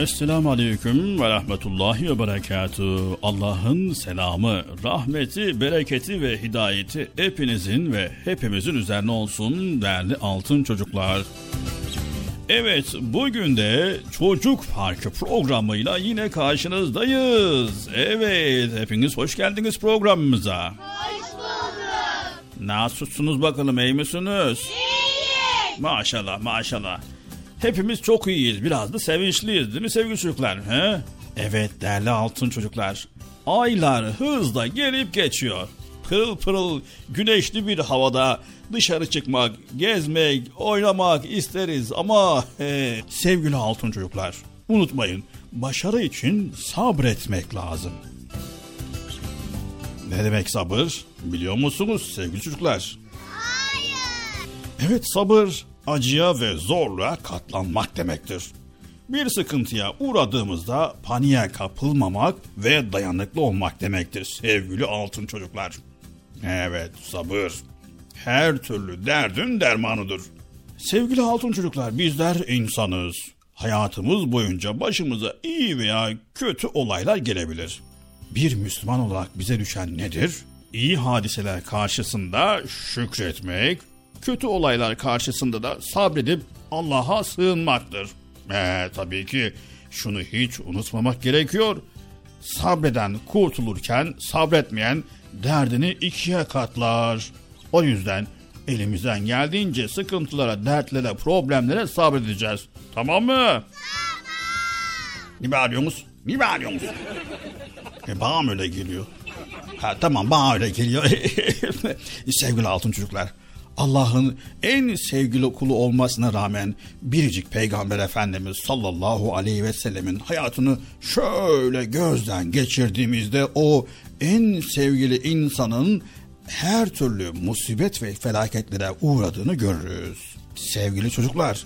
Esselamu Aleyküm ve Rahmetullahi ve Berekatü. Allah'ın selamı, rahmeti, bereketi ve hidayeti hepinizin ve hepimizin üzerine olsun değerli altın çocuklar. Evet, bugün de Çocuk Parkı programıyla yine karşınızdayız. Evet, hepiniz hoş geldiniz programımıza. Hoş bulduk. Nasılsınız bakalım, iyi misiniz? İyi. Maşallah, maşallah. Hepimiz çok iyiyiz, biraz da sevinçliyiz değil mi sevgili çocuklar? He? Evet değerli altın çocuklar. Aylar hızla gelip geçiyor. Pırıl pırıl güneşli bir havada dışarı çıkmak, gezmek, oynamak isteriz ama he, sevgili altın çocuklar unutmayın başarı için sabretmek lazım. Ne demek sabır? Biliyor musunuz sevgili çocuklar? Evet sabır acıya ve zorluğa katlanmak demektir. Bir sıkıntıya uğradığımızda paniğe kapılmamak ve dayanıklı olmak demektir sevgili altın çocuklar. Evet sabır her türlü derdin dermanıdır. Sevgili altın çocuklar bizler insanız. Hayatımız boyunca başımıza iyi veya kötü olaylar gelebilir. Bir Müslüman olarak bize düşen nedir? İyi hadiseler karşısında şükretmek, kötü olaylar karşısında da sabredip Allah'a sığınmaktır. Ee, tabii ki şunu hiç unutmamak gerekiyor. Sabreden kurtulurken sabretmeyen derdini ikiye katlar. O yüzden elimizden geldiğince sıkıntılara, dertlere, problemlere sabredeceğiz. Tamam mı? Tamam. Ne bağırıyorsunuz? Ne bağırıyorsunuz? E, bana öyle geliyor? Ha, tamam bana öyle geliyor. Sevgili altın çocuklar. Allah'ın en sevgili kulu olmasına rağmen biricik peygamber efendimiz sallallahu aleyhi ve sellemin hayatını şöyle gözden geçirdiğimizde o en sevgili insanın her türlü musibet ve felaketlere uğradığını görürüz. Sevgili çocuklar,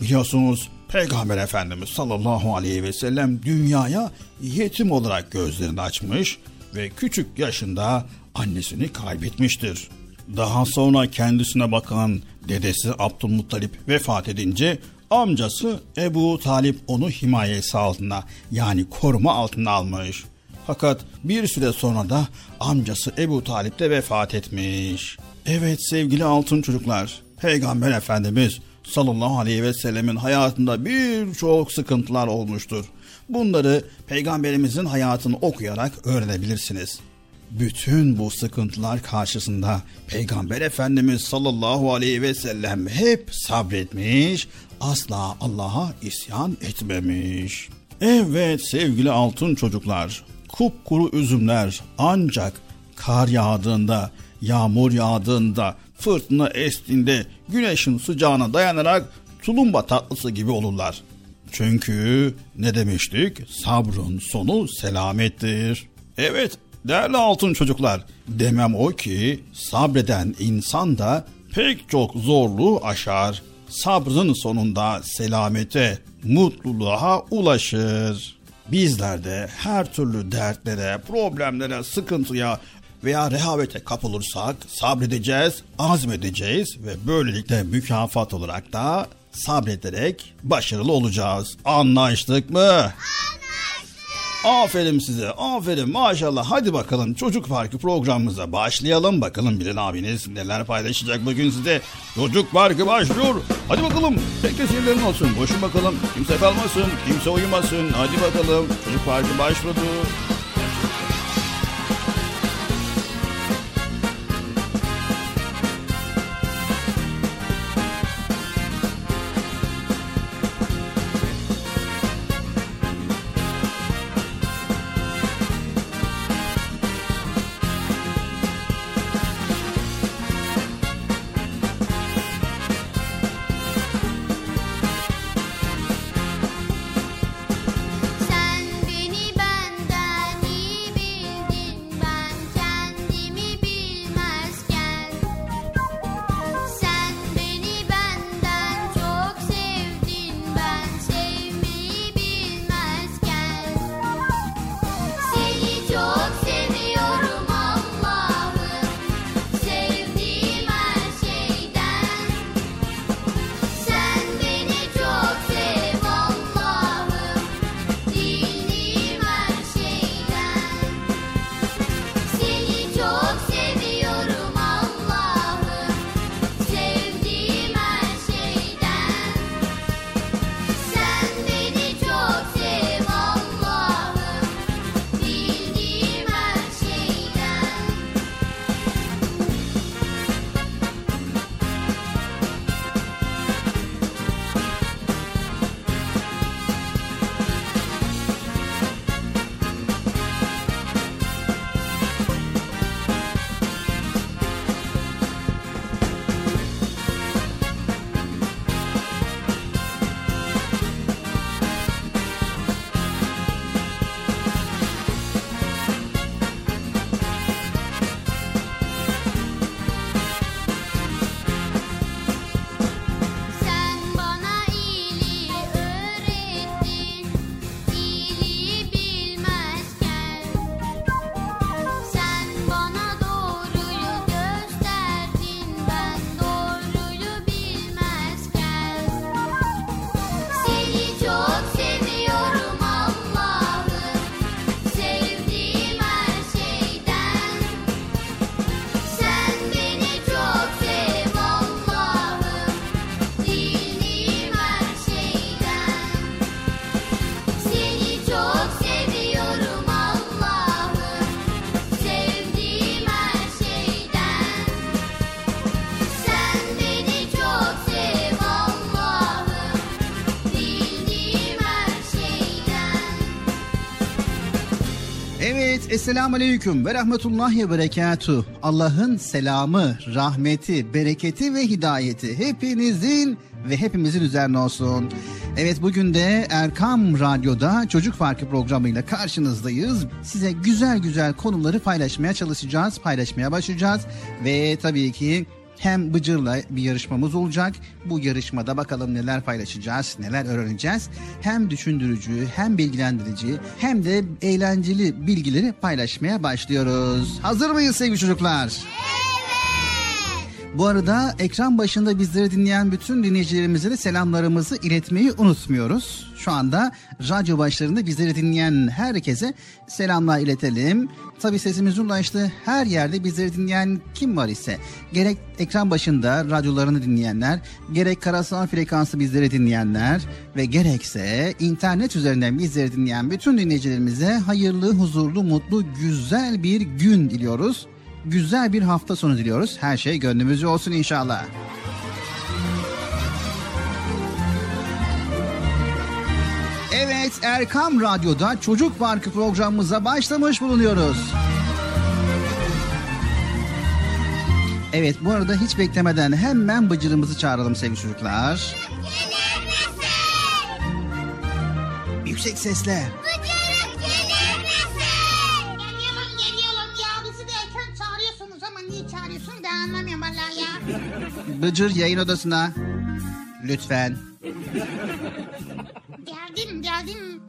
biliyorsunuz Peygamber Efendimiz sallallahu aleyhi ve sellem dünyaya yetim olarak gözlerini açmış ve küçük yaşında annesini kaybetmiştir. Daha sonra kendisine bakan dedesi Abdülmuttalip vefat edince amcası Ebu Talip onu himayesi altına yani koruma altına almış. Fakat bir süre sonra da amcası Ebu Talip de vefat etmiş. Evet sevgili altın çocuklar, Peygamber Efendimiz sallallahu aleyhi ve sellemin hayatında birçok sıkıntılar olmuştur. Bunları peygamberimizin hayatını okuyarak öğrenebilirsiniz. Bütün bu sıkıntılar karşısında Peygamber Efendimiz sallallahu aleyhi ve sellem hep sabretmiş, asla Allah'a isyan etmemiş. Evet sevgili altın çocuklar, kupkuru üzümler ancak kar yağdığında, yağmur yağdığında, fırtına estiğinde güneşin sıcağına dayanarak tulumba tatlısı gibi olurlar. Çünkü ne demiştik? Sabrın sonu selamettir. Evet değerli altın çocuklar demem o ki sabreden insan da pek çok zorluğu aşar. Sabrın sonunda selamete, mutluluğa ulaşır. Bizler de her türlü dertlere, problemlere, sıkıntıya veya rehavete kapılırsak sabredeceğiz, azmedeceğiz ve böylelikle mükafat olarak da sabrederek başarılı olacağız. Anlaştık mı? Anlaştık. Aferin size, aferin maşallah. Hadi bakalım Çocuk Parkı programımıza başlayalım. Bakalım Bilal abiniz neler paylaşacak bugün size. Çocuk Parkı başlıyor. Hadi bakalım. Herkes yerlerin olsun. Boşun bakalım. Kimse kalmasın, kimse uyumasın. Hadi bakalım. Çocuk Parkı başladı. Evet, Esselamu Aleyküm ve Rahmetullahi ve Berekatuh. Allah'ın selamı, rahmeti, bereketi ve hidayeti hepinizin ve hepimizin üzerine olsun. Evet bugün de Erkam Radyo'da Çocuk Parkı programıyla karşınızdayız. Size güzel güzel konuları paylaşmaya çalışacağız, paylaşmaya başlayacağız. Ve tabii ki hem Bıcır'la bir yarışmamız olacak. Bu yarışmada bakalım neler paylaşacağız, neler öğreneceğiz. Hem düşündürücü, hem bilgilendirici, hem de eğlenceli bilgileri paylaşmaya başlıyoruz. Hazır mıyız sevgili çocuklar? Bu arada ekran başında bizleri dinleyen bütün dinleyicilerimize de selamlarımızı iletmeyi unutmuyoruz. Şu anda radyo başlarında bizleri dinleyen herkese selamlar iletelim. Tabi sesimiz ulaştı her yerde bizleri dinleyen kim var ise gerek ekran başında radyolarını dinleyenler, gerek karasal frekansı bizleri dinleyenler ve gerekse internet üzerinden bizleri dinleyen bütün dinleyicilerimize hayırlı, huzurlu, mutlu, güzel bir gün diliyoruz güzel bir hafta sonu diliyoruz. Her şey gönlümüzce olsun inşallah. Evet Erkam Radyo'da Çocuk Parkı programımıza başlamış bulunuyoruz. Evet bu arada hiç beklemeden hemen bıcırımızı çağıralım sevgili çocuklar. Yüksek sesle. Geliyorum ben anlamıyorum vallahi ya. Bıcır yayın odasına. Lütfen. Geldim geldim.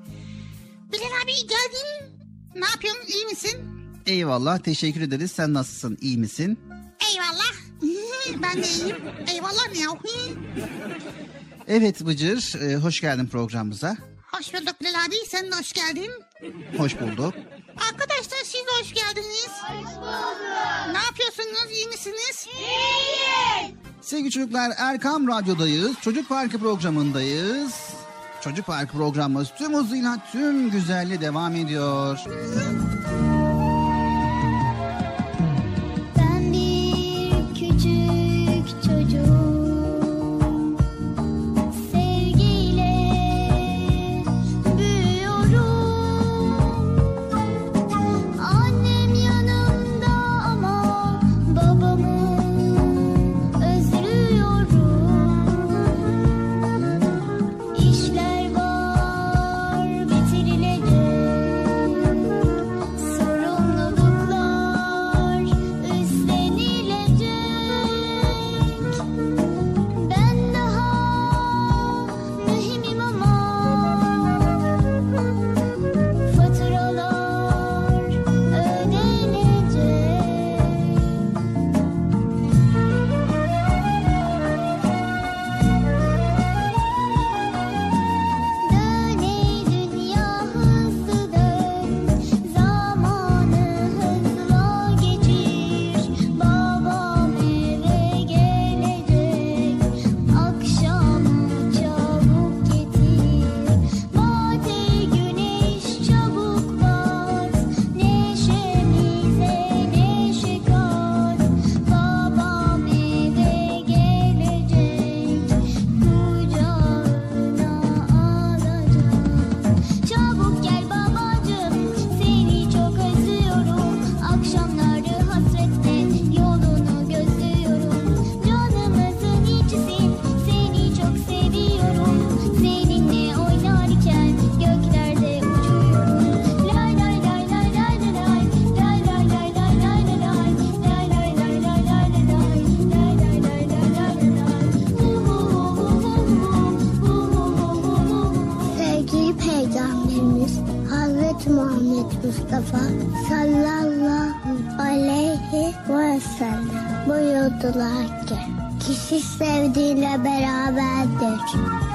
Bilal abi geldin. Ne yapıyorsun iyi misin? Eyvallah teşekkür ederiz. Sen nasılsın? İyi misin? Eyvallah. ben de iyiyim. Eyvallah ne ya? Evet Bıcır, e, hoş geldin programımıza. Hoş bulduk Bilal abi sen de hoş geldin. Hoş bulduk. Arkadaşlar siz de hoş geldiniz. Hoş bulduk. Ne yapıyorsunuz iyi misiniz? Sevgili çocuklar Erkam Radyo'dayız. Çocuk Parkı programındayız. Çocuk Parkı programımız tüm hızıyla tüm güzelliği devam ediyor. out.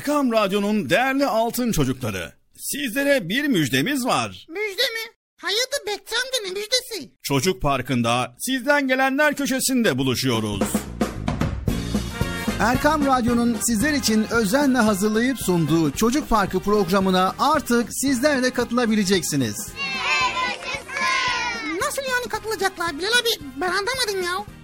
Erkam Radyo'nun değerli altın çocukları. Sizlere bir müjdemiz var. Müjde mi? Amca ne müjdesi? Çocuk Parkı'nda sizden gelenler köşesinde buluşuyoruz. Erkam Radyo'nun sizler için özenle hazırlayıp sunduğu Çocuk Parkı programına artık sizler de katılabileceksiniz. Nasıl yani katılacaklar Bilal abi ben anlamadım ya.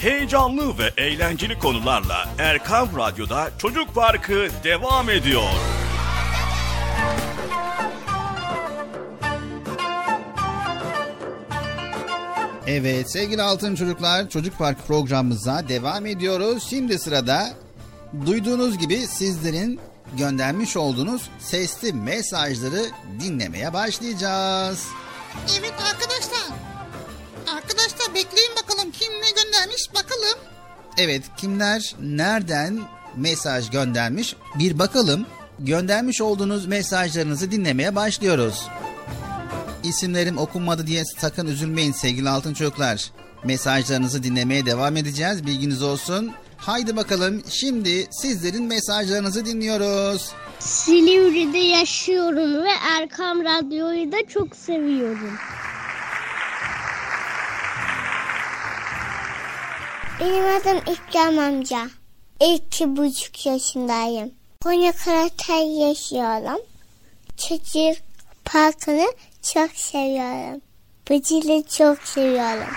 Heyecanlı ve eğlenceli konularla Erkam Radyo'da Çocuk Parkı devam ediyor. Evet sevgili altın çocuklar Çocuk Parkı programımıza devam ediyoruz. Şimdi sırada duyduğunuz gibi sizlerin göndermiş olduğunuz sesli mesajları dinlemeye başlayacağız. Evet arkadaşlar. Arkadaşlar bekleyin bakalım kim ne göndermiş bakalım. Evet kimler nereden mesaj göndermiş bir bakalım. Göndermiş olduğunuz mesajlarınızı dinlemeye başlıyoruz. İsimlerim okunmadı diye sakın üzülmeyin sevgili altın çocuklar. Mesajlarınızı dinlemeye devam edeceğiz bilginiz olsun. Haydi bakalım şimdi sizlerin mesajlarınızı dinliyoruz. Silivri'de yaşıyorum ve Erkam Radyo'yu da çok seviyorum. Benim adım İkram amca. İki buçuk yaşındayım. Konya Karatay yaşıyorum. Çocuk parkını çok seviyorum. Bıcılı çok seviyorum.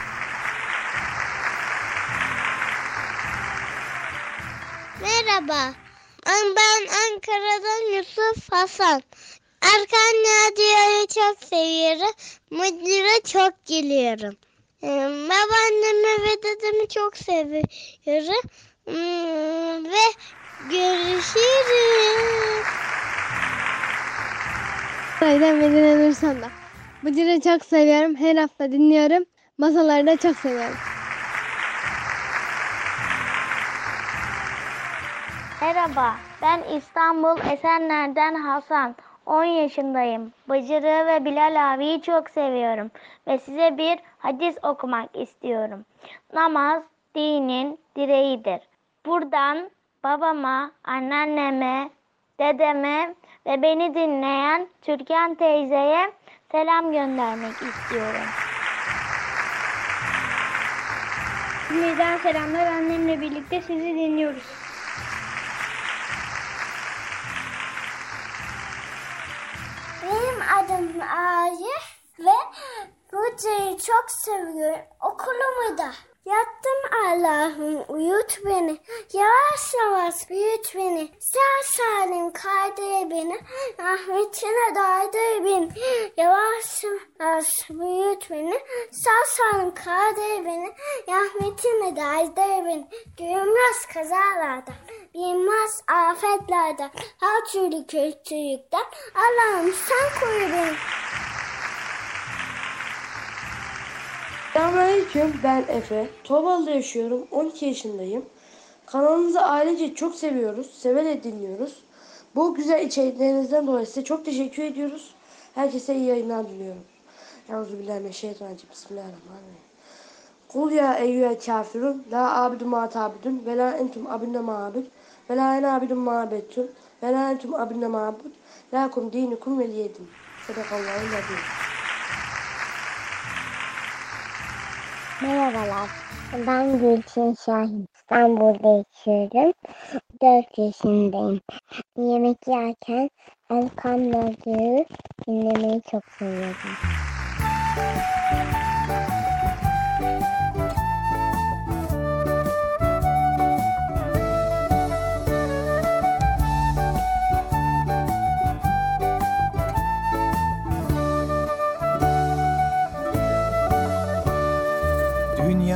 Merhaba. Ben Ankara'dan Yusuf Hasan. Erkan Radyo'yu çok seviyorum. Müdüre çok gülüyorum. Ee, Babaannemi ve dedemi çok seviyorum. Hmm, Ve görüşürüz. Saydan Medine Nursan'da. Bıcır'ı çok seviyorum. Her hafta dinliyorum. Masaları da çok seviyorum. Merhaba, ben İstanbul Esenler'den Hasan. 10 yaşındayım. Bıcırı ve Bilal abiyi çok seviyorum. Ve size bir hadis okumak istiyorum. Namaz dinin direğidir. Buradan babama, anneanneme, dedeme ve beni dinleyen Türkan teyzeye selam göndermek istiyorum. İzmir'den selamlar. Annemle birlikte sizi dinliyoruz. Adım Arif ve Buca'yı çok seviyorum. Okulumu da. Yattım Allah'ım uyut beni. Yavaş yavaş büyüt beni. Sağ salim kaydır beni. Rahmetine daydır beni. Yavaş yavaş büyüt beni. Sağ salim kaydır beni. Rahmetine daydır beni. Görünmez kazalardan. Bilmez afetlerden. Her türlü kötülükten. Allah'ım sen koru beni. Selamünaleyküm. Ben Efe. Torbalı'da yaşıyorum. 12 yaşındayım. Kanalınızı ailece çok seviyoruz. Severek dinliyoruz. Bu güzel içeriklerinizden dolayı size çok teşekkür ediyoruz. Herkese iyi yayınlar diliyorum. Euzubillahimineşşeytanirracim. Bismillahirrahmanirrahim. Kul ya eyyühel kafirun la abidu ma tabidun ve la entum abinne ma abid ve la ene abidun ma abettun ve la entum abinne ma abud lakum dinukum veliyedin. Sadakallahu lazim. Merhabalar. Ben Gülçin Şahin. İstanbul'da yaşıyorum. 4 yaşındayım. Yemek yerken Erkam Radyo'yu dinlemeyi çok seviyorum.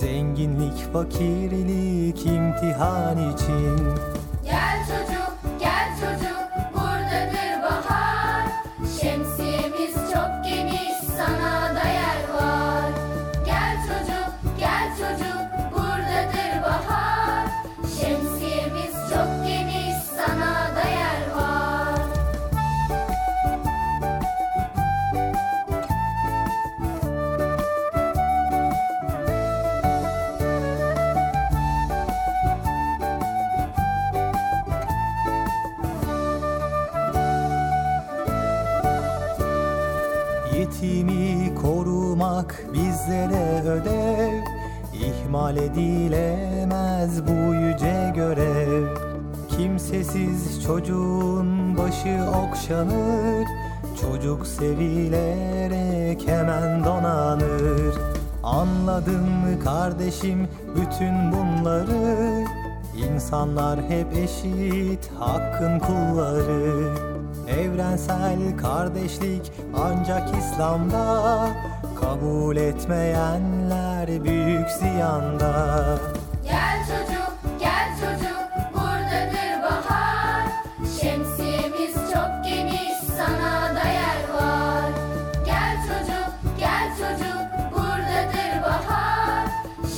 Zenginlik fakirlik imtihan için edilemez bu yüce görev. Kimsesiz çocuğun başı okşanır Çocuk sevilerek hemen donanır. Anladın mı kardeşim bütün bunları İnsanlar hep eşit hakkın kulları. Evrensel kardeşlik ancak İslam'da Kabul etmeyenler büyük büyük ziyanda Gel çocuk gel çocuk buradadır bahar. Şemsiyemiz çok geniş sana da yer var. Gel çocuk gel çocuk buradadır bahar.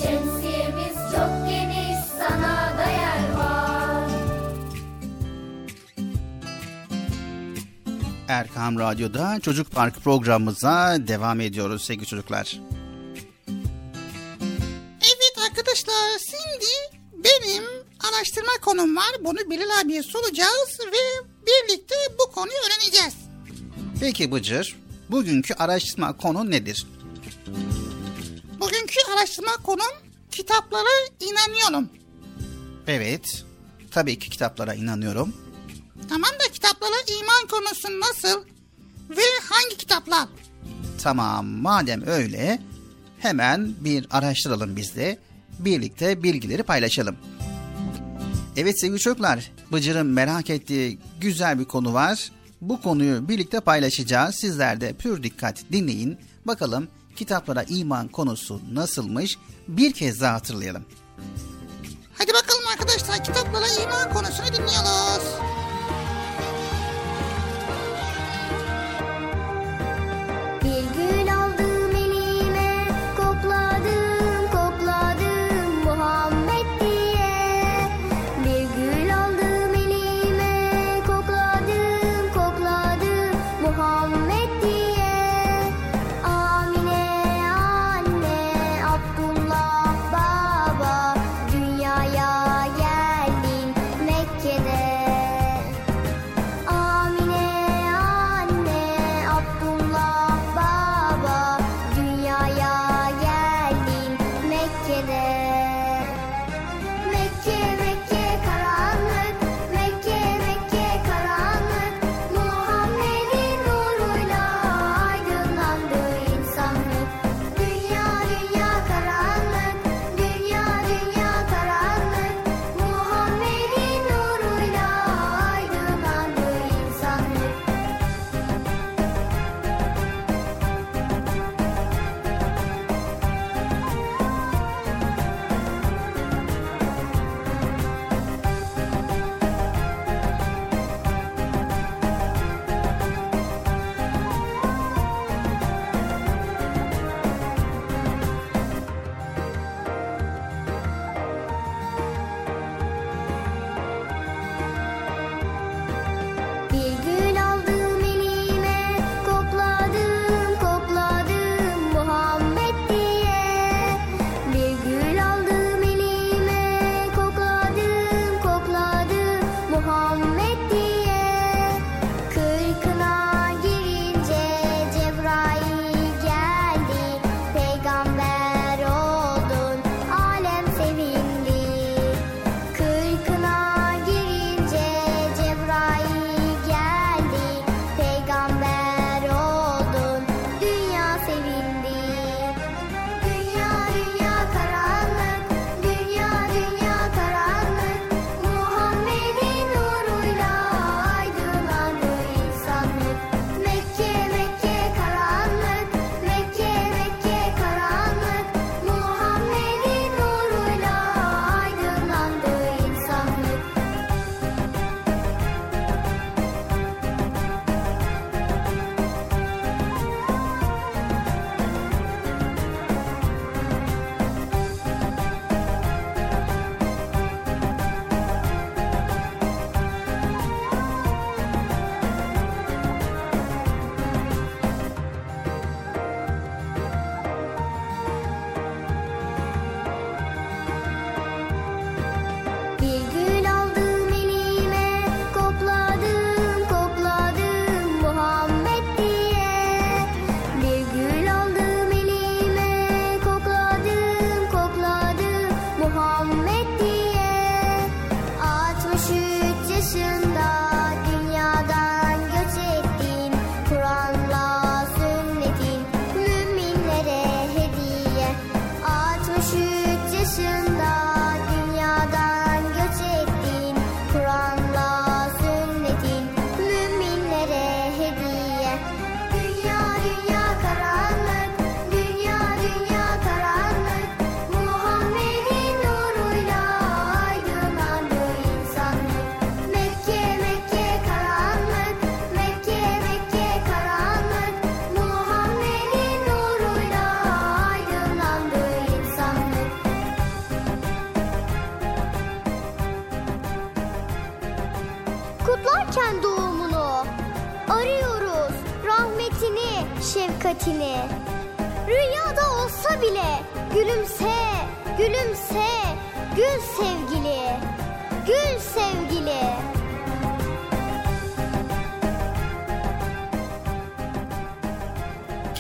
Şemsiyemiz çok geniş sana da yer var. Erkam Radyo'da Çocuk Park programımıza devam ediyoruz sevgili çocuklar. benim araştırma konum var. Bunu Bilal abiye soracağız ve birlikte bu konuyu öğreneceğiz. Peki Bıcır, bugünkü araştırma konu nedir? Bugünkü araştırma konum kitaplara inanıyorum. Evet, tabii ki kitaplara inanıyorum. Tamam da kitaplara iman konusu nasıl ve hangi kitaplar? Tamam, madem öyle hemen bir araştıralım biz de birlikte bilgileri paylaşalım. Evet sevgili çocuklar, Bıcır'ın merak ettiği güzel bir konu var. Bu konuyu birlikte paylaşacağız. Sizler de pür dikkat dinleyin. Bakalım kitaplara iman konusu nasılmış bir kez daha hatırlayalım. Hadi bakalım arkadaşlar kitaplara iman konusunu dinliyoruz.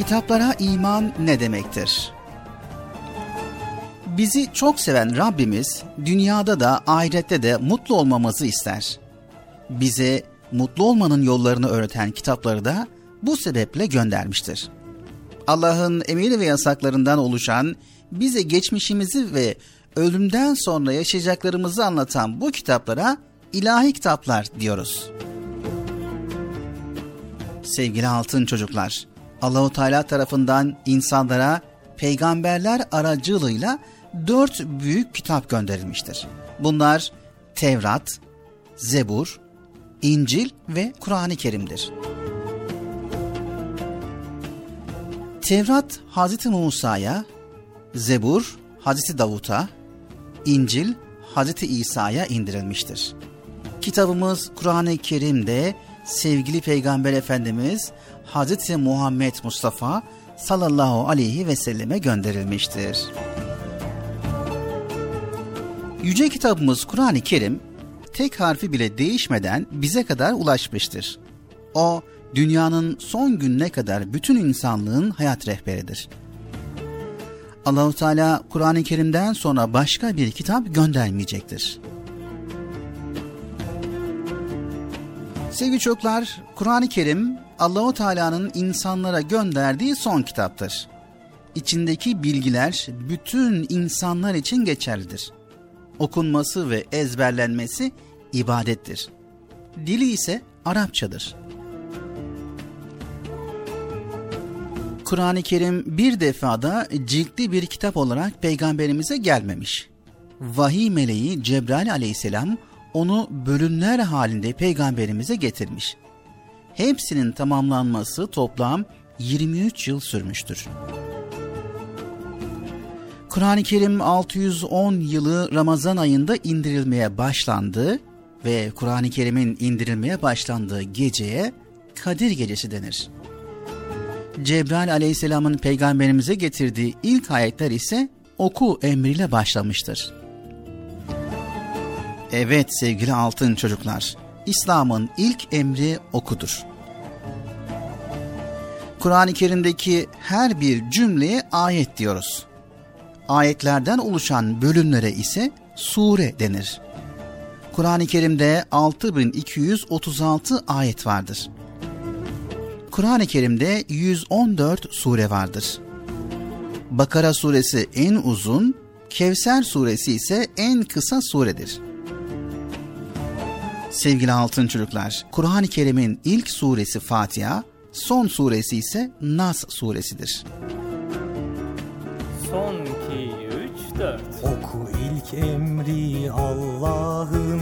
Kitaplara iman ne demektir? Bizi çok seven Rabbimiz dünyada da ahirette de mutlu olmamızı ister. Bize mutlu olmanın yollarını öğreten kitapları da bu sebeple göndermiştir. Allah'ın emir ve yasaklarından oluşan, bize geçmişimizi ve ölümden sonra yaşayacaklarımızı anlatan bu kitaplara ilahi kitaplar diyoruz. Sevgili altın çocuklar, Allahu Teala tarafından insanlara peygamberler aracılığıyla dört büyük kitap gönderilmiştir. Bunlar Tevrat, Zebur, İncil ve Kur'an-ı Kerim'dir. Tevrat Hazreti Musa'ya, Zebur Hazreti Davut'a, İncil Hazreti İsa'ya indirilmiştir. Kitabımız Kur'an-ı Kerim'de sevgili Peygamber Efendimiz Hazreti Muhammed Mustafa sallallahu aleyhi ve selleme gönderilmiştir. Yüce kitabımız Kur'an-ı Kerim tek harfi bile değişmeden bize kadar ulaşmıştır. O dünyanın son gününe kadar bütün insanlığın hayat rehberidir. Allahu Teala Kur'an-ı Kerim'den sonra başka bir kitap göndermeyecektir. Sevgili çocuklar, Kur'an-ı Kerim Allahu Teala'nın insanlara gönderdiği son kitaptır. İçindeki bilgiler bütün insanlar için geçerlidir. Okunması ve ezberlenmesi ibadettir. Dili ise Arapçadır. Kur'an-ı Kerim bir defada ciltli bir kitap olarak peygamberimize gelmemiş. Vahiy meleği Cebrail aleyhisselam onu bölümler halinde peygamberimize getirmiş. Hepsinin tamamlanması toplam 23 yıl sürmüştür. Kur'an-ı Kerim 610 yılı Ramazan ayında indirilmeye başlandı ve Kur'an-ı Kerim'in indirilmeye başlandığı geceye Kadir Gecesi denir. Cebrail aleyhisselamın peygamberimize getirdiği ilk ayetler ise oku emriyle başlamıştır. Evet sevgili altın çocuklar, İslam'ın ilk emri okudur. Kur'an-ı Kerim'deki her bir cümleye ayet diyoruz. Ayetlerden oluşan bölümlere ise sure denir. Kur'an-ı Kerim'de 6236 ayet vardır. Kur'an-ı Kerim'de 114 sure vardır. Bakara suresi en uzun, Kevser suresi ise en kısa suredir. Sevgili altın çocuklar, Kur'an-ı Kerim'in ilk suresi Fatiha, son suresi ise Nas suresidir. Son 2, 3, 4. Oku ilk emri Allah'ım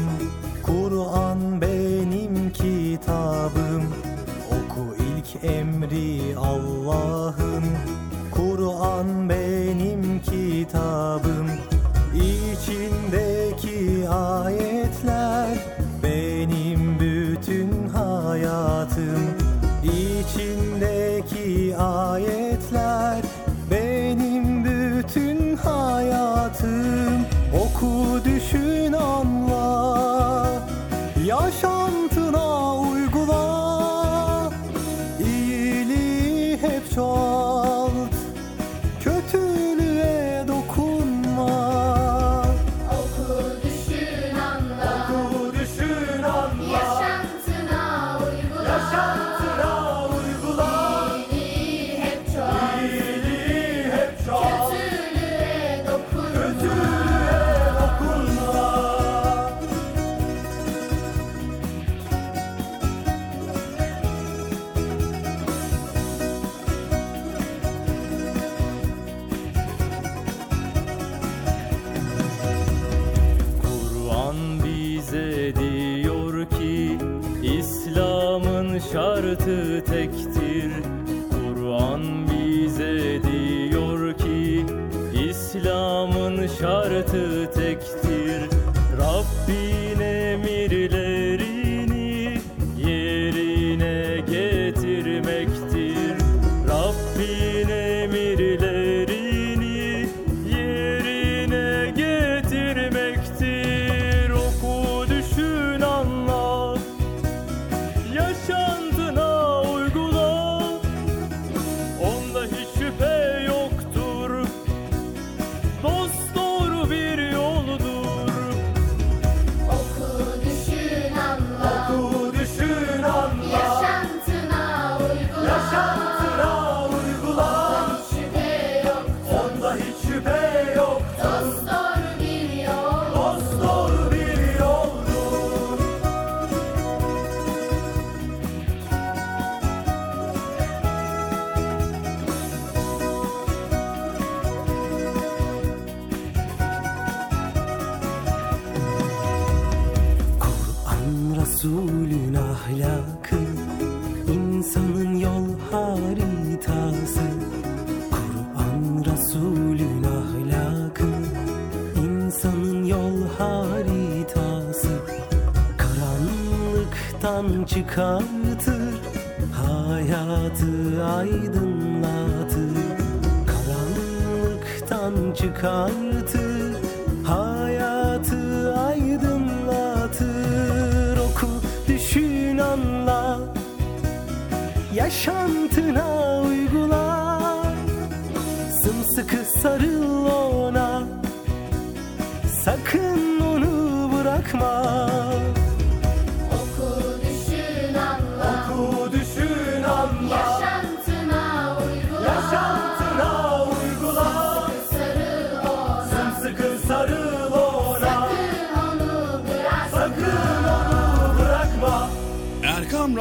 Hayatı aydınlatır Karanlıktan çıkartır Hayatı aydınlatır. Oku, düşün, anla Yaşantına uygula. Sımsıkı sarıl ona Sakın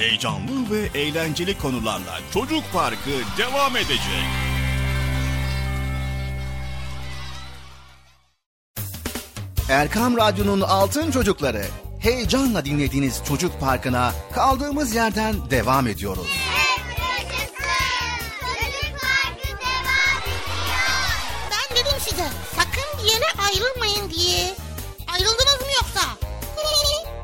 Heyecanlı ve eğlenceli konularla Çocuk Parkı devam edecek. Erkam Radyo'nun Altın Çocukları heyecanla dinlediğiniz Çocuk Parkı'na kaldığımız yerden devam ediyoruz.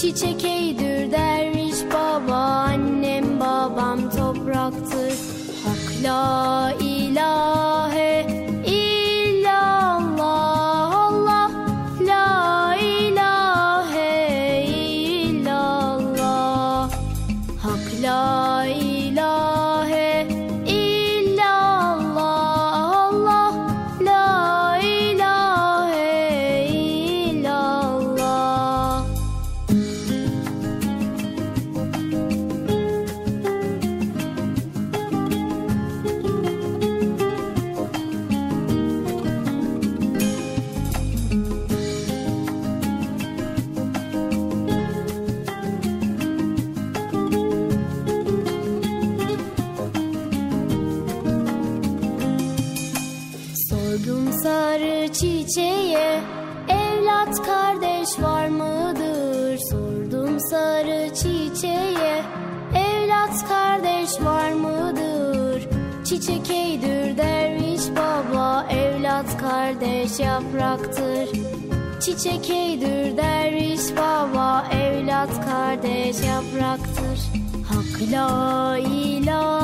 Çiçek eydür derviş baba Annem babam topraktır. Hak la Çiçek eydür derviş baba Evlat kardeş yapraktır. Çiçek eydür derviş baba Evlat kardeş yapraktır. Hak la ilahe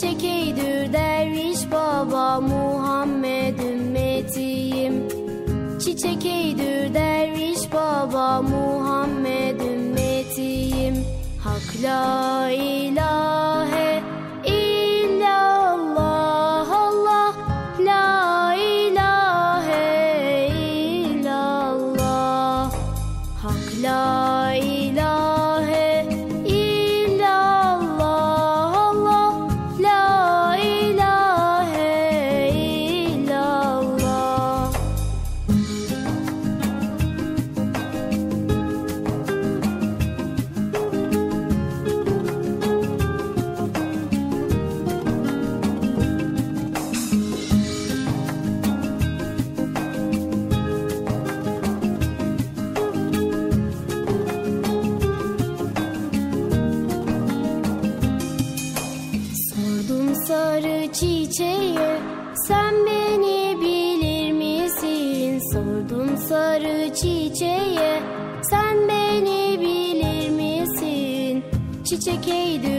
Çiçek eydür derviş baba Muhammed ümmetiyim. Çiçek eydür derviş baba Muhammed ümmetiyim. Hak Çiçek eydür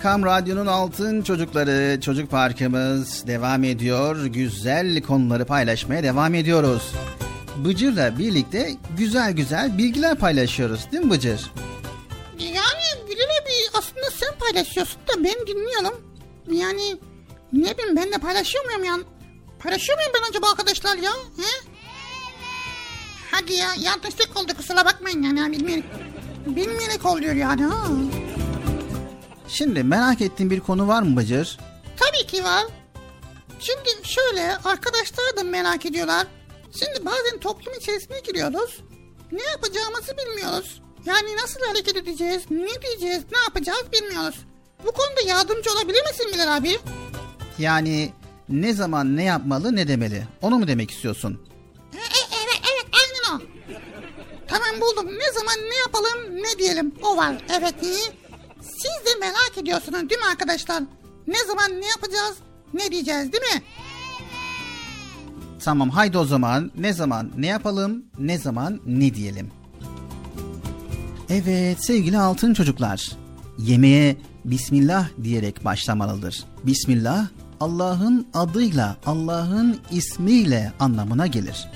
Erkam Radyo'nun altın çocukları çocuk parkımız devam ediyor. Güzel konuları paylaşmaya devam ediyoruz. Bıcır'la birlikte güzel güzel bilgiler paylaşıyoruz değil mi Bıcır? Yani Bilal abi aslında sen paylaşıyorsun da ben dinliyorum. Yani ne bileyim ben de paylaşıyor muyum ya? Paylaşıyor muyum ben acaba arkadaşlar ya? He? Hadi ya yanlışlık oldu kusura bakmayın yani bilmeyerek, bilmeyerek oluyor yani ha. Şimdi merak ettiğin bir konu var mı Bıcır? Tabii ki var. Şimdi şöyle arkadaşlar da merak ediyorlar. Şimdi bazen toplum içerisine giriyoruz. Ne yapacağımızı bilmiyoruz. Yani nasıl hareket edeceğiz, ne diyeceğiz, ne yapacağız bilmiyoruz. Bu konuda yardımcı olabilir misin Bilal abi? Yani ne zaman ne yapmalı ne demeli? Onu mu demek istiyorsun? E, e, evet, evet aynen o. Tamam buldum. Ne zaman ne yapalım ne diyelim. O var. Evet iyi. Siz de merak ediyorsunuz değil mi arkadaşlar? Ne zaman ne yapacağız ne diyeceğiz değil mi? Tamam haydi o zaman ne zaman ne yapalım ne zaman ne diyelim. Evet sevgili altın çocuklar. Yemeğe Bismillah diyerek başlamalıdır. Bismillah Allah'ın adıyla, Allah'ın ismiyle anlamına gelir.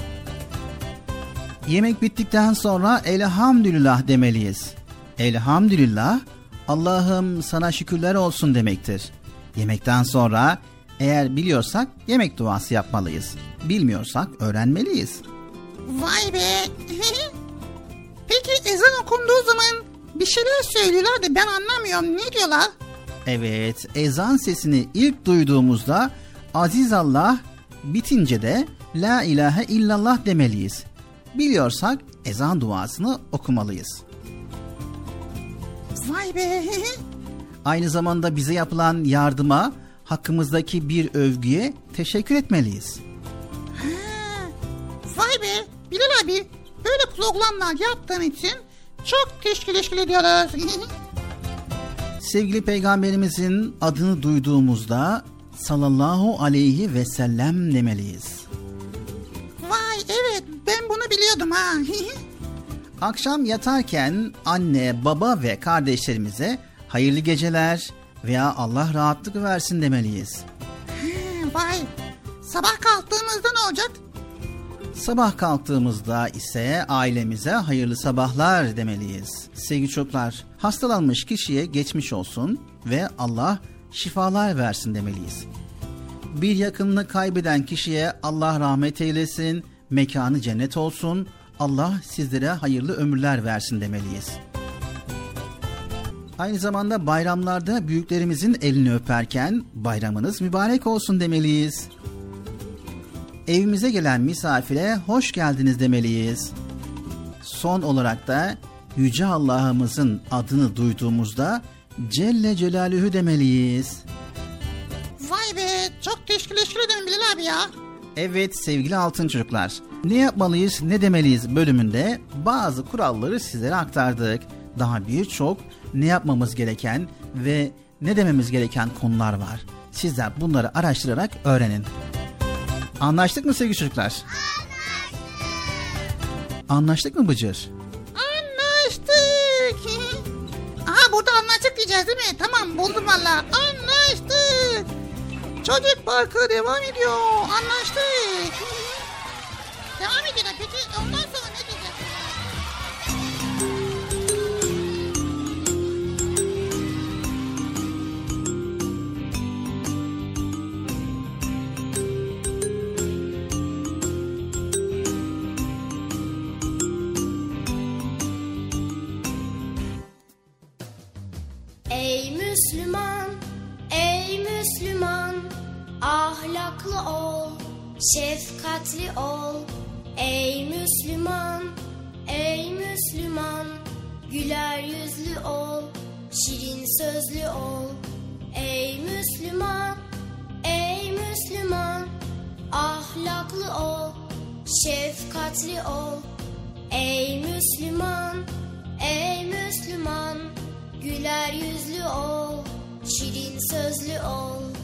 Yemek bittikten sonra elhamdülillah demeliyiz. Elhamdülillah Allah'ım sana şükürler olsun demektir. Yemekten sonra eğer biliyorsak yemek duası yapmalıyız. Bilmiyorsak öğrenmeliyiz. Vay be. Peki ezan okunduğu zaman bir şeyler söylüyorlar da ben anlamıyorum. Ne diyorlar? Evet, ezan sesini ilk duyduğumuzda Aziz Allah bitince de La ilahe illallah demeliyiz. Biliyorsak ezan duasını okumalıyız. Vay be. Aynı zamanda bize yapılan yardıma, hakkımızdaki bir övgüye teşekkür etmeliyiz. Ha, Vay be. Bilal abi böyle programlar yaptığın için çok teşekkür ediyoruz. Sevgili peygamberimizin adını duyduğumuzda sallallahu aleyhi ve sellem demeliyiz. Vay evet ben bunu biliyordum ha. Akşam yatarken anne, baba ve kardeşlerimize hayırlı geceler veya Allah rahatlık versin demeliyiz. Ha, Vay. Sabah kalktığımızda ne olacak? Sabah kalktığımızda ise ailemize hayırlı sabahlar demeliyiz. Sevgili çocuklar, hastalanmış kişiye geçmiş olsun ve Allah şifalar versin demeliyiz. Bir yakınını kaybeden kişiye Allah rahmet eylesin, mekanı cennet olsun, Allah sizlere hayırlı ömürler versin demeliyiz. Aynı zamanda bayramlarda büyüklerimizin elini öperken bayramınız mübarek olsun demeliyiz. Evimize gelen misafire hoş geldiniz demeliyiz. Son olarak da Yüce Allah'ımızın adını duyduğumuzda Celle Celaluhu demeliyiz. Vay be çok teşekkür teşekkür ederim Bilal abi ya. Evet sevgili altın çocuklar. Ne yapmalıyız ne demeliyiz bölümünde bazı kuralları sizlere aktardık. Daha birçok ne yapmamız gereken ve ne dememiz gereken konular var. Sizler bunları araştırarak öğrenin. Anlaştık mı sevgili çocuklar? Anlaştık. Anlaştık mı Bıcır? Anlaştık. Aha burada anlaştık diyeceğiz değil mi? Tamam buldum valla. Anlaştık. Çocuk parkı devam ediyor. Anlaştık. Devam ediyor. Şefkatli ol. Ey Müslüman, ey Müslüman, güler yüzlü ol, şirin sözlü ol. Ey Müslüman, ey Müslüman, ahlaklı ol, şefkatli ol. Ey Müslüman, ey Müslüman, güler yüzlü ol, şirin sözlü ol.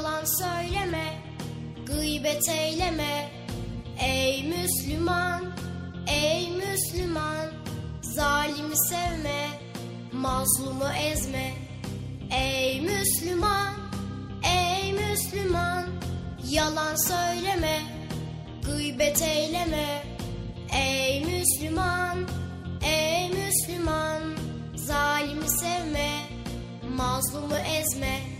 Yalan söyleme, gıybet eyleme. Ey Müslüman, ey Müslüman, zalimi sevme, mazlumu ezme. Ey Müslüman, ey Müslüman, yalan söyleme, gıybet eyleme. Ey Müslüman, ey Müslüman, zalimi sevme, mazlumu ezme.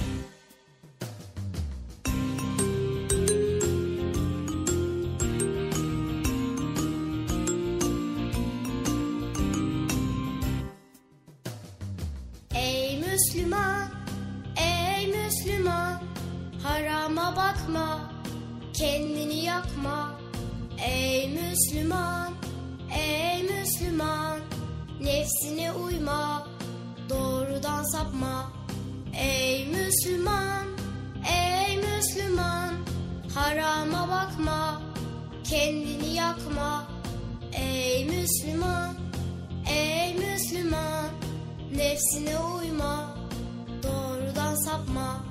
Yakma. Ey Müslüman, ey Müslüman, nefsine uyma, doğrudan sapma. Ey Müslüman, ey Müslüman, harama bakma, kendini yakma. Ey Müslüman, Ey Müslüman nefsine uyma doğrudan sapma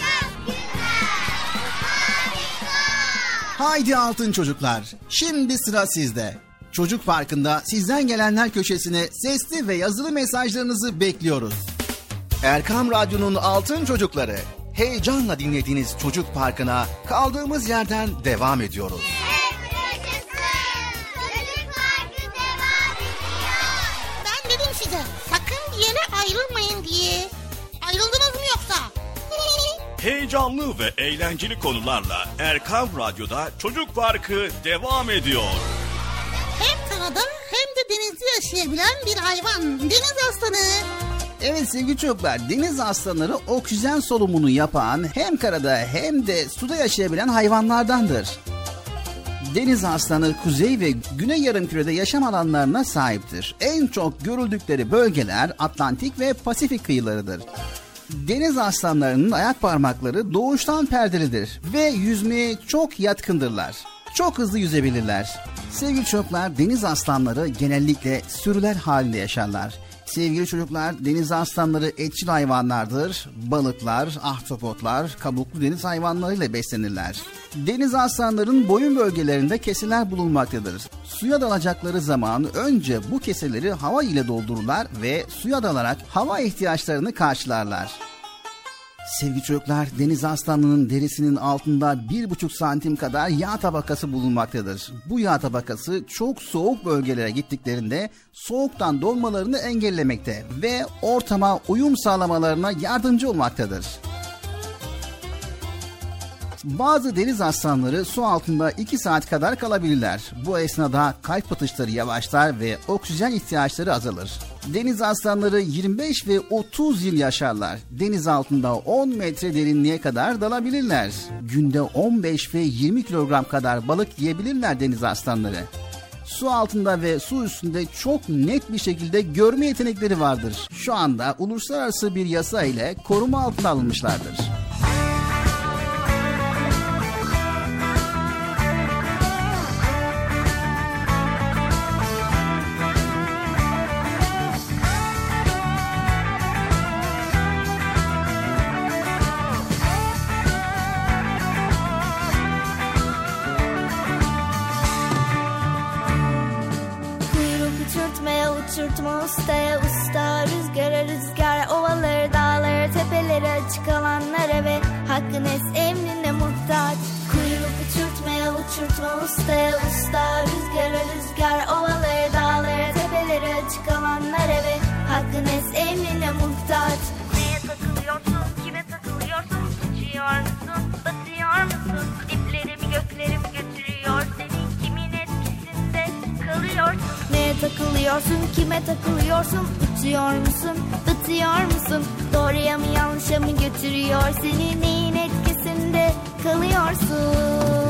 Haydi altın çocuklar. Şimdi sıra sizde. Çocuk Parkı'nda sizden gelenler köşesine sesli ve yazılı mesajlarınızı bekliyoruz. Erkam Radyo'nun altın çocukları. Heyecanla dinlediğiniz Çocuk Parkı'na kaldığımız yerden devam ediyoruz. Ben dedim size sakın bir yere ayrılmayın diye. Ayrıldınız mı yoksa? Heyecanlı ve eğlenceli konularla Erkam Radyo'da Çocuk Parkı devam ediyor. Hem karada hem de denizde yaşayabilen bir hayvan. Deniz aslanı. Evet sevgili çocuklar deniz aslanları oksijen solumunu yapan hem karada hem de suda yaşayabilen hayvanlardandır. Deniz aslanı kuzey ve güney yarımkürede yaşam alanlarına sahiptir. En çok görüldükleri bölgeler Atlantik ve Pasifik kıyılarıdır. Deniz aslanlarının ayak parmakları doğuştan perdelidir ve yüzmeye çok yatkındırlar. Çok hızlı yüzebilirler. Sevgili çocuklar deniz aslanları genellikle sürüler halinde yaşarlar. Sevgili çocuklar deniz aslanları etçil hayvanlardır. Balıklar, ahtapotlar, kabuklu deniz hayvanlarıyla beslenirler. Deniz aslanların boyun bölgelerinde keseler bulunmaktadır. Suya dalacakları zaman önce bu keseleri hava ile doldururlar ve suya dalarak hava ihtiyaçlarını karşılarlar. Sevgili çocuklar, deniz aslanının derisinin altında bir buçuk santim kadar yağ tabakası bulunmaktadır. Bu yağ tabakası çok soğuk bölgelere gittiklerinde soğuktan donmalarını engellemekte ve ortama uyum sağlamalarına yardımcı olmaktadır. Bazı deniz aslanları su altında 2 saat kadar kalabilirler. Bu esnada kalp atışları yavaşlar ve oksijen ihtiyaçları azalır. Deniz aslanları 25 ve 30 yıl yaşarlar. Deniz altında 10 metre derinliğe kadar dalabilirler. Günde 15 ve 20 kilogram kadar balık yiyebilirler deniz aslanları. Su altında ve su üstünde çok net bir şekilde görme yetenekleri vardır. Şu anda uluslararası bir yasa ile koruma altına alınmışlardır. Ustaya usta Rüzgara rüzgar ovaları dağları tepeleri açık alanlara ve hakkın es emrine muhtaç Neye takılıyorsun, kime takılıyorsun? Uçuyor musun, batıyor musun? Diplerimi göklerimi götürüyor seni kimin etkisinde kalıyorsun? Neye takılıyorsun, kime takılıyorsun? Uçuyor musun, batıyor musun? Doğruya mı yanlışa mı götürüyor seni? Neyin etkisinde kalıyorsun?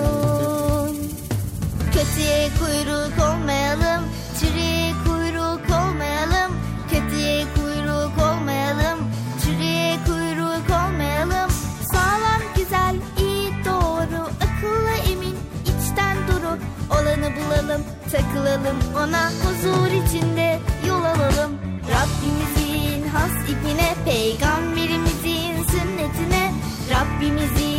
Kötüye kuyruk olmayalım, çürüye kuyruk olmayalım. Kötüye kuyruk olmayalım, çürüye kuyruk olmayalım. Sağlam, güzel, iyi, doğru, akıllı, emin, içten duru. Olanı bulalım, takılalım ona huzur içinde yol alalım. Rabbimizin has ipine, peygamberimizin sünnetine. Rabbimizin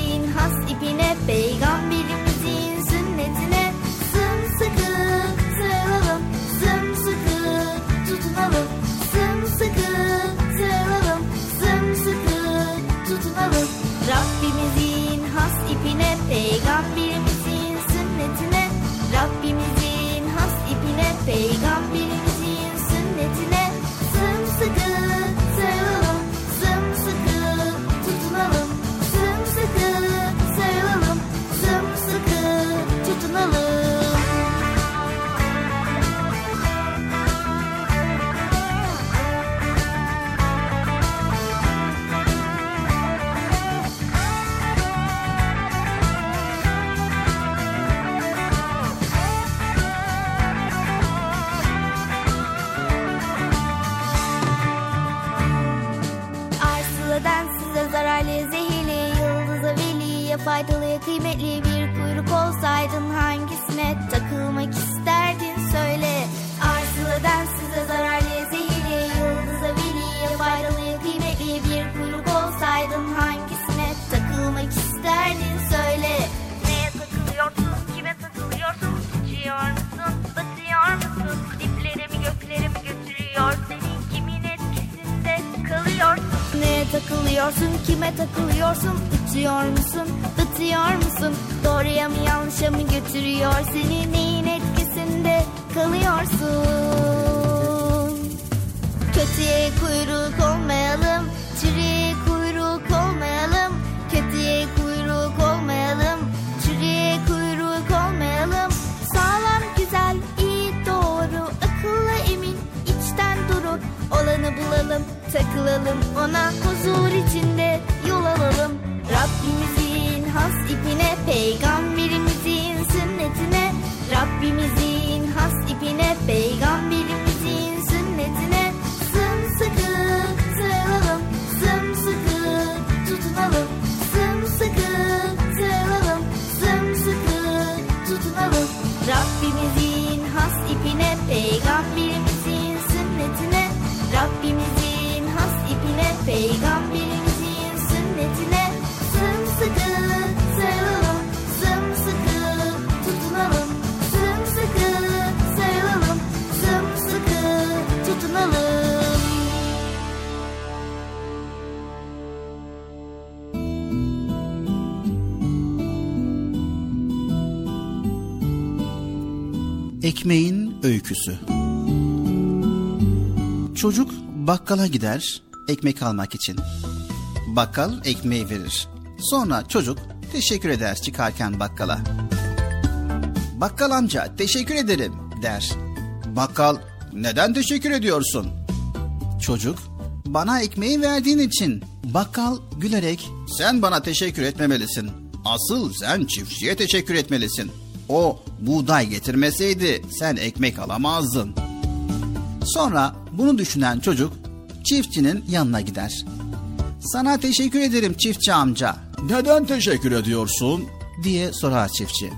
Öyküsü. Çocuk bakkala gider ekmek almak için. Bakkal ekmeği verir. Sonra çocuk teşekkür eder çıkarken bakkala. Bakkal amca teşekkür ederim der. Bakkal neden teşekkür ediyorsun? Çocuk bana ekmeği verdiğin için. Bakkal gülerek sen bana teşekkür etmemelisin. Asıl sen çiftçiye teşekkür etmelisin. O buğday getirmeseydi sen ekmek alamazdın. Sonra bunu düşünen çocuk çiftçinin yanına gider. Sana teşekkür ederim çiftçi amca. Neden teşekkür ediyorsun? diye sorar çiftçi.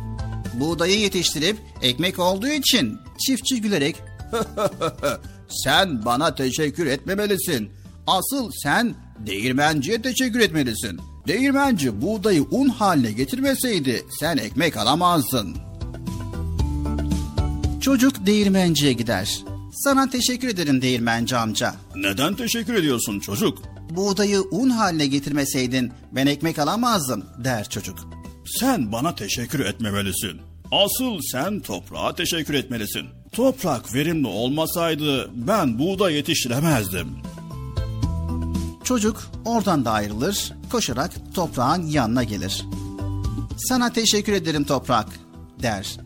Buğdayı yetiştirip ekmek olduğu için çiftçi gülerek sen bana teşekkür etmemelisin. Asıl sen değirmenciye teşekkür etmelisin. Değirmenci buğdayı un haline getirmeseydi sen ekmek alamazdın. Çocuk değirmenciye gider. Sana teşekkür ederim değirmenci amca. Neden teşekkür ediyorsun çocuk? Buğdayı un haline getirmeseydin ben ekmek alamazdım der çocuk. Sen bana teşekkür etmemelisin. Asıl sen toprağa teşekkür etmelisin. Toprak verimli olmasaydı ben buğday yetiştiremezdim. Çocuk oradan da ayrılır, koşarak toprağın yanına gelir. Sana teşekkür ederim toprak der.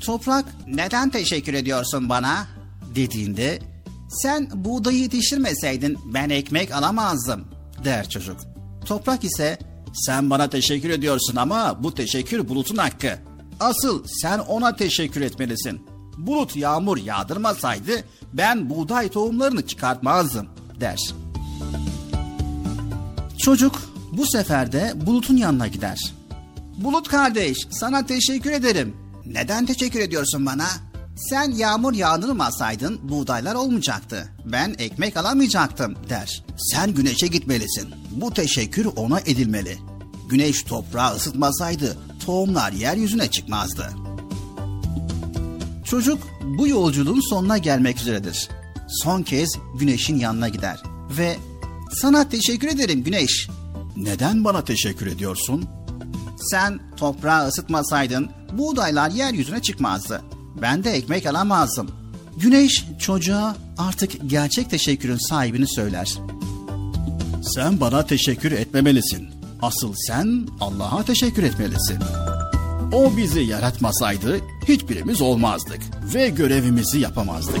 Toprak neden teşekkür ediyorsun bana dediğinde sen buğdayı yetiştirmeseydin ben ekmek alamazdım der çocuk. Toprak ise sen bana teşekkür ediyorsun ama bu teşekkür bulutun hakkı. Asıl sen ona teşekkür etmelisin. Bulut yağmur yağdırmasaydı ben buğday tohumlarını çıkartmazdım der. Çocuk bu sefer de Bulut'un yanına gider. Bulut kardeş sana teşekkür ederim. Neden teşekkür ediyorsun bana? Sen yağmur yağdırmasaydın buğdaylar olmayacaktı. Ben ekmek alamayacaktım der. Sen güneşe gitmelisin. Bu teşekkür ona edilmeli. Güneş toprağı ısıtmasaydı tohumlar yeryüzüne çıkmazdı. Çocuk bu yolculuğun sonuna gelmek üzeredir. Son kez güneşin yanına gider ve sana teşekkür ederim güneş. Neden bana teşekkür ediyorsun? Sen toprağı ısıtmasaydın buğdaylar yeryüzüne çıkmazdı. Ben de ekmek alamazdım. Güneş çocuğa artık gerçek teşekkürün sahibini söyler. Sen bana teşekkür etmemelisin. Asıl sen Allah'a teşekkür etmelisin. O bizi yaratmasaydı hiçbirimiz olmazdık ve görevimizi yapamazdık.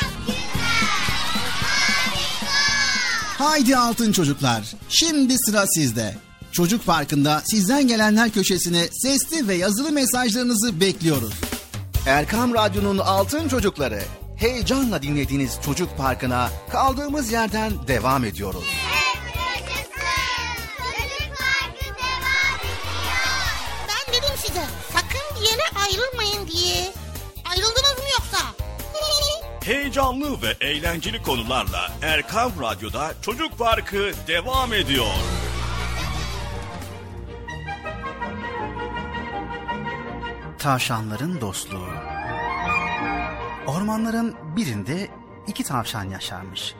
Haydi altın çocuklar. Şimdi sıra sizde. Çocuk Parkı'nda sizden gelenler köşesine sesli ve yazılı mesajlarınızı bekliyoruz. Erkam Radyo'nun altın çocukları. Heyecanla dinlediğiniz Çocuk Parkı'na kaldığımız yerden devam ediyoruz. Ben dedim size sakın bir yere ayrılmayın diye. Ayrıldınız? Heyecanlı ve eğlenceli konularla Erkam Radyo'da Çocuk Parkı devam ediyor. Tavşanların dostluğu. Ormanların birinde iki tavşan yaşarmış.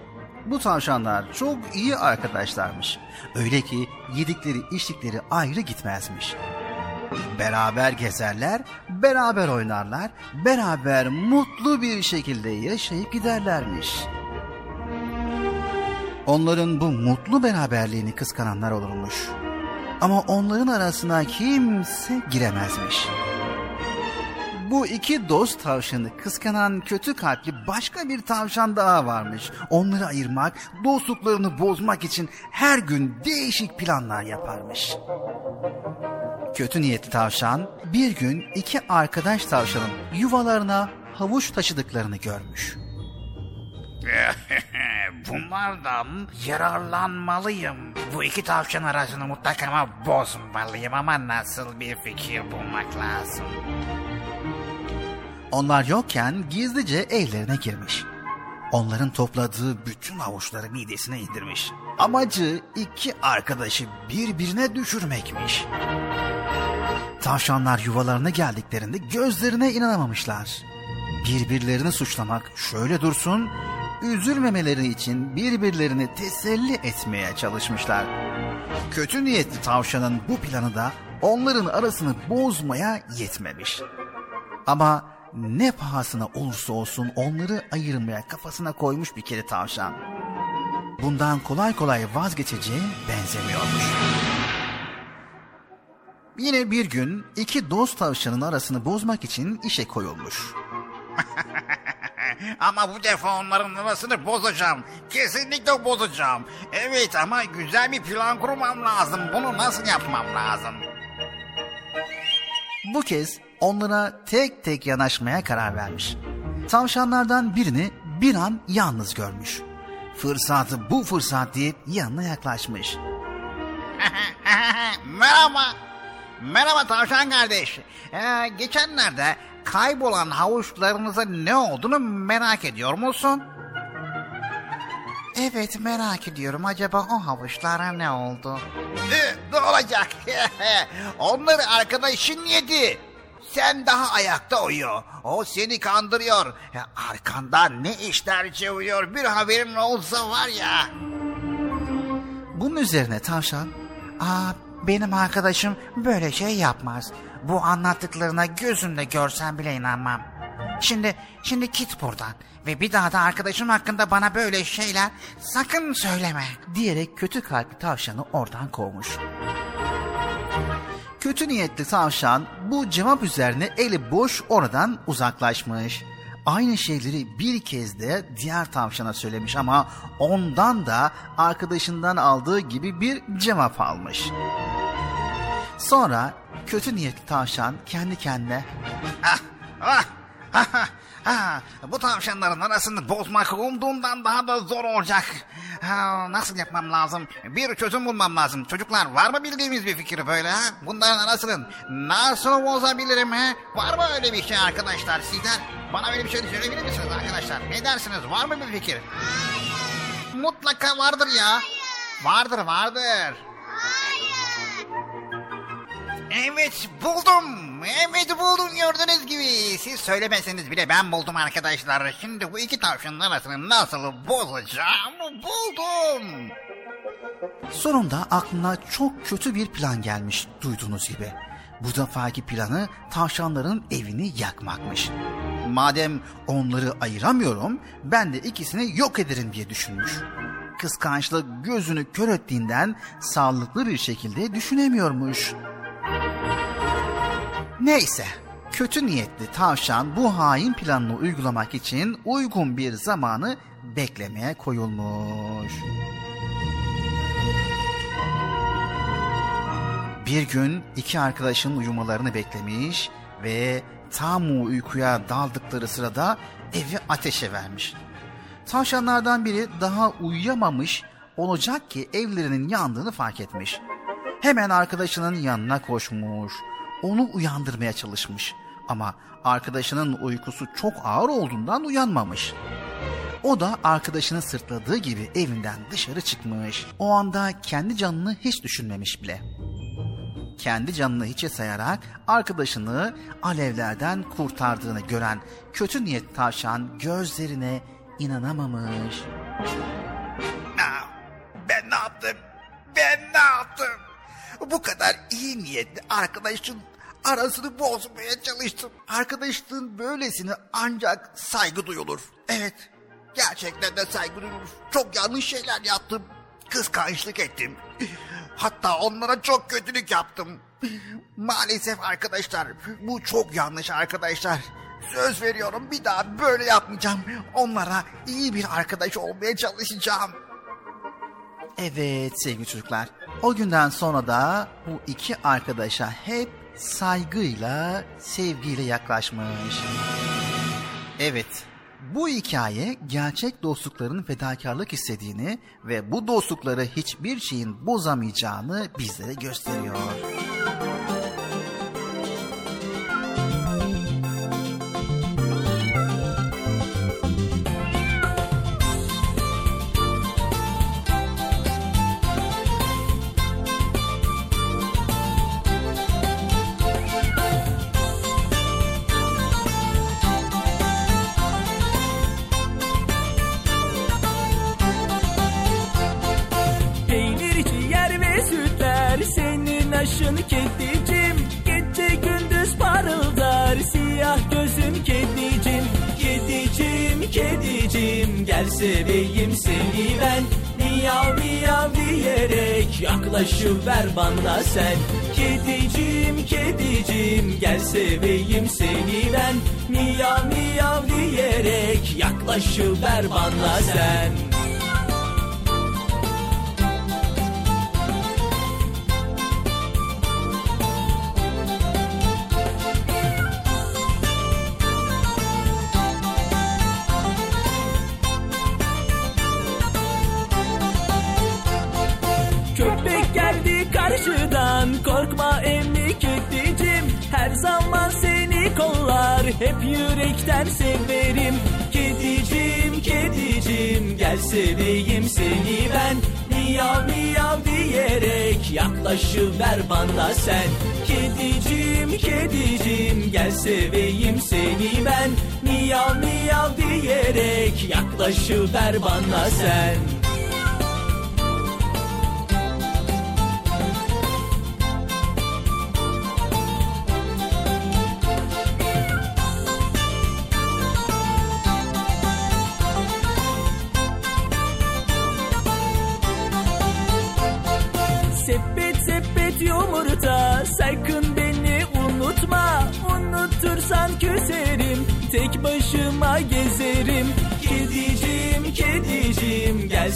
Bu tavşanlar çok iyi arkadaşlarmış. Öyle ki yedikleri içtikleri ayrı gitmezmiş. Beraber gezerler, beraber oynarlar, beraber mutlu bir şekilde yaşayıp giderlermiş. Onların bu mutlu beraberliğini kıskananlar olurmuş. Ama onların arasına kimse giremezmiş. Bu iki dost tavşanı kıskanan kötü kalpli başka bir tavşan daha varmış. Onları ayırmak, dostluklarını bozmak için her gün değişik planlar yaparmış. Kötü niyetli tavşan bir gün iki arkadaş tavşanın yuvalarına havuç taşıdıklarını görmüş. Bunlardan yararlanmalıyım. Bu iki tavşan arasını mutlaka bozmalıyım ama nasıl bir fikir bulmak lazım. Onlar yokken gizlice evlerine girmiş. Onların topladığı bütün avuçları midesine indirmiş. Amacı iki arkadaşı birbirine düşürmekmiş. Tavşanlar yuvalarına geldiklerinde gözlerine inanamamışlar. Birbirlerini suçlamak şöyle dursun, üzülmemeleri için birbirlerini teselli etmeye çalışmışlar. Kötü niyetli tavşanın bu planı da onların arasını bozmaya yetmemiş. Ama ne pahasına olursa olsun onları ayırmaya kafasına koymuş bir kere tavşan. Bundan kolay kolay vazgeçeceği benzemiyormuş. Yine bir gün iki dost tavşanın arasını bozmak için işe koyulmuş. Ama bu defa onların arasını bozacağım. Kesinlikle bozacağım. Evet ama güzel bir plan kurmam lazım. Bunu nasıl yapmam lazım? Bu kez onlara tek tek yanaşmaya karar vermiş. Tavşanlardan birini bir an yalnız görmüş. Fırsatı bu fırsat deyip yanına yaklaşmış. Merhaba. Merhaba tavşan kardeş. Ee, geçenlerde kaybolan havuçlarınızın ne olduğunu merak ediyor musun? Evet merak ediyorum acaba o havuçlara ne oldu? Ee, ne olacak? Onları arkadaşın yedi. Sen daha ayakta uyuyor. O seni kandırıyor. Arkandan ne işler çeviriyor bir haberin olsa var ya. Bunun üzerine tavşan, ''Aa benim arkadaşım böyle şey yapmaz. Bu anlattıklarına gözümle görsem bile inanmam. Şimdi, şimdi git buradan ve bir daha da arkadaşım hakkında bana böyle şeyler sakın söyleme.'' diyerek kötü kalpli tavşanı oradan kovmuş. Kötü niyetli tavşan bu cevap üzerine eli boş oradan uzaklaşmış. Aynı şeyleri bir kez de diğer tavşana söylemiş ama ondan da arkadaşından aldığı gibi bir cevap almış. Sonra kötü niyetli tavşan kendi kendine Ah, ah, ah, ah, ah. Bu tavşanların arasını bozmak umduğumdan daha da zor olacak. Ha, nasıl yapmam lazım? Bir çözüm bulmam lazım. Çocuklar var mı bildiğimiz bir fikir böyle ha? Bunların arasını nasıl bozabilirim ha? Var mı öyle bir şey arkadaşlar sizler? Bana öyle bir şey söyleyebilir misiniz arkadaşlar? Ne dersiniz? Var mı bir fikir? Mutlaka vardır ya. Vardır vardır. Evet buldum. Evet buldum gördüğünüz gibi. Siz söylemeseniz bile ben buldum arkadaşlar. Şimdi bu iki tavşanın arasını nasıl bozacağım buldum. Sonunda aklına çok kötü bir plan gelmiş duyduğunuz gibi. Bu defaki planı tavşanların evini yakmakmış. Madem onları ayıramıyorum ben de ikisini yok ederim diye düşünmüş. Kıskançlık gözünü kör ettiğinden sağlıklı bir şekilde düşünemiyormuş. Neyse, kötü niyetli tavşan bu hain planını uygulamak için uygun bir zamanı beklemeye koyulmuş. Bir gün iki arkadaşın uyumalarını beklemiş ve tam uykuya daldıkları sırada evi ateşe vermiş. Tavşanlardan biri daha uyuyamamış olacak ki evlerinin yandığını fark etmiş. Hemen arkadaşının yanına koşmuş. Onu uyandırmaya çalışmış. Ama arkadaşının uykusu çok ağır olduğundan uyanmamış. O da arkadaşını sırtladığı gibi evinden dışarı çıkmış. O anda kendi canını hiç düşünmemiş bile. Kendi canını hiçe sayarak arkadaşını alevlerden kurtardığını gören kötü niyet tavşan gözlerine inanamamış. Ben ne yaptım? Ben ne yaptım? Bu kadar iyi niyetli arkadaşın arasını bozmaya çalıştım. Arkadaşlığın böylesine ancak saygı duyulur. Evet, gerçekten de saygı duyulur. Çok yanlış şeyler yaptım. Kıskançlık ettim. Hatta onlara çok kötülük yaptım. Maalesef arkadaşlar, bu çok yanlış arkadaşlar. Söz veriyorum bir daha böyle yapmayacağım. Onlara iyi bir arkadaş olmaya çalışacağım. Evet sevgili çocuklar. O günden sonra da bu iki arkadaşa hep saygıyla, sevgiyle yaklaşmış. Evet, bu hikaye gerçek dostlukların fedakarlık istediğini ve bu dostlukları hiçbir şeyin bozamayacağını bizlere gösteriyor. Seveyim seni ben. Miyav miyav diyerek yaklaşıver bana sen. Kedicim kedicim gel seveyim seni ben. Miyav miyav diyerek yaklaşıver bana sen Her zaman seni kollar hep yürekten severim. Kedicim kedicim gel seveyim seni ben. Miyav miyav diyerek yaklaşıver bana sen. Kedicim kedicim gel seveyim seni ben. Miyav miyav diyerek yaklaşıver bana sen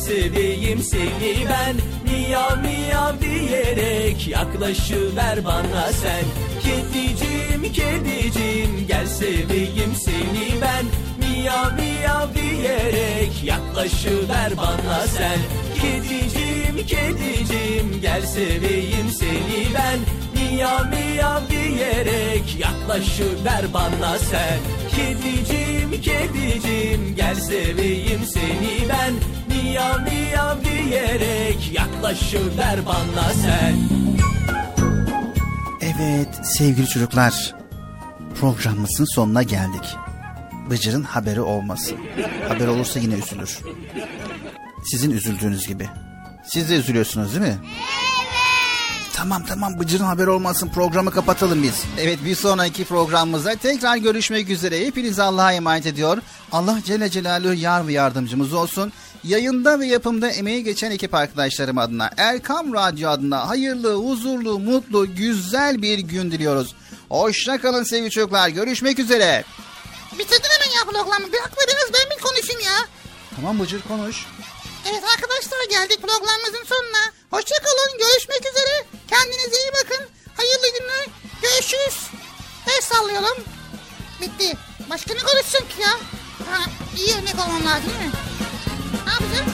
seveyim seni ben. Miyav miyav diyerek yaklaşıver bana sen. Kedicim kedicim gel seveyim seni ben. Miyav miyav diyerek yaklaşıver bana sen. Kedicim kedicim gel seveyim seni ben. Miyav miyav diyerek yaklaşıver bana sen. Kedicim kedicim gel seveyim seni ben Miyav miyav diyerek yaklaşıver bana sen Evet sevgili çocuklar programımızın sonuna geldik. Bıcır'ın haberi olmasın. Haber olursa yine üzülür. Sizin üzüldüğünüz gibi. Siz de üzülüyorsunuz değil mi? Tamam tamam Bıcır'ın haberi olmasın programı kapatalım biz. Evet bir sonraki programımızda tekrar görüşmek üzere. Hepinizi Allah'a emanet ediyor. Allah Celle Celaluhu yar ve yardımcımız olsun. Yayında ve yapımda emeği geçen ekip arkadaşlarım adına Erkam Radyo adına hayırlı, huzurlu, mutlu, güzel bir gün diliyoruz. Hoşça kalın sevgili çocuklar. Görüşmek üzere. Bitirdin hemen ya programı. Bırak da biraz ben bir konuşayım ya. Tamam Bıcır konuş. Evet arkadaşlar geldik programımızın sonuna. Hoşça kalın. Görüşmek üzere. Kendinize iyi bakın. Hayırlı günler. Görüşürüz. El sallayalım. Bitti. Başka ne konuşacak ki ya? Ha, iyi örnek olmam lazım değil mi? Ne yapacağım?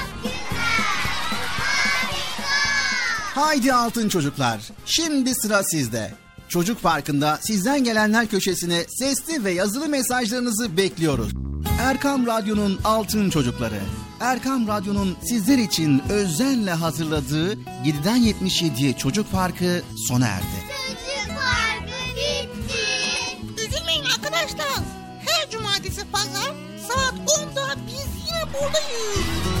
Haydi altın çocuklar. Şimdi sıra sizde. Çocuk Parkı'nda sizden gelenler köşesine sesli ve yazılı mesajlarınızı bekliyoruz. Erkam Radyo'nun altın çocukları. Erkam Radyo'nun sizler için özenle hazırladığı 7'den 77'ye Çocuk Parkı sona erdi. Çocuk parkı bitti. Üzülmeyin arkadaşlar. Her cumartesi pazar saat 10'da biz yine buradayız.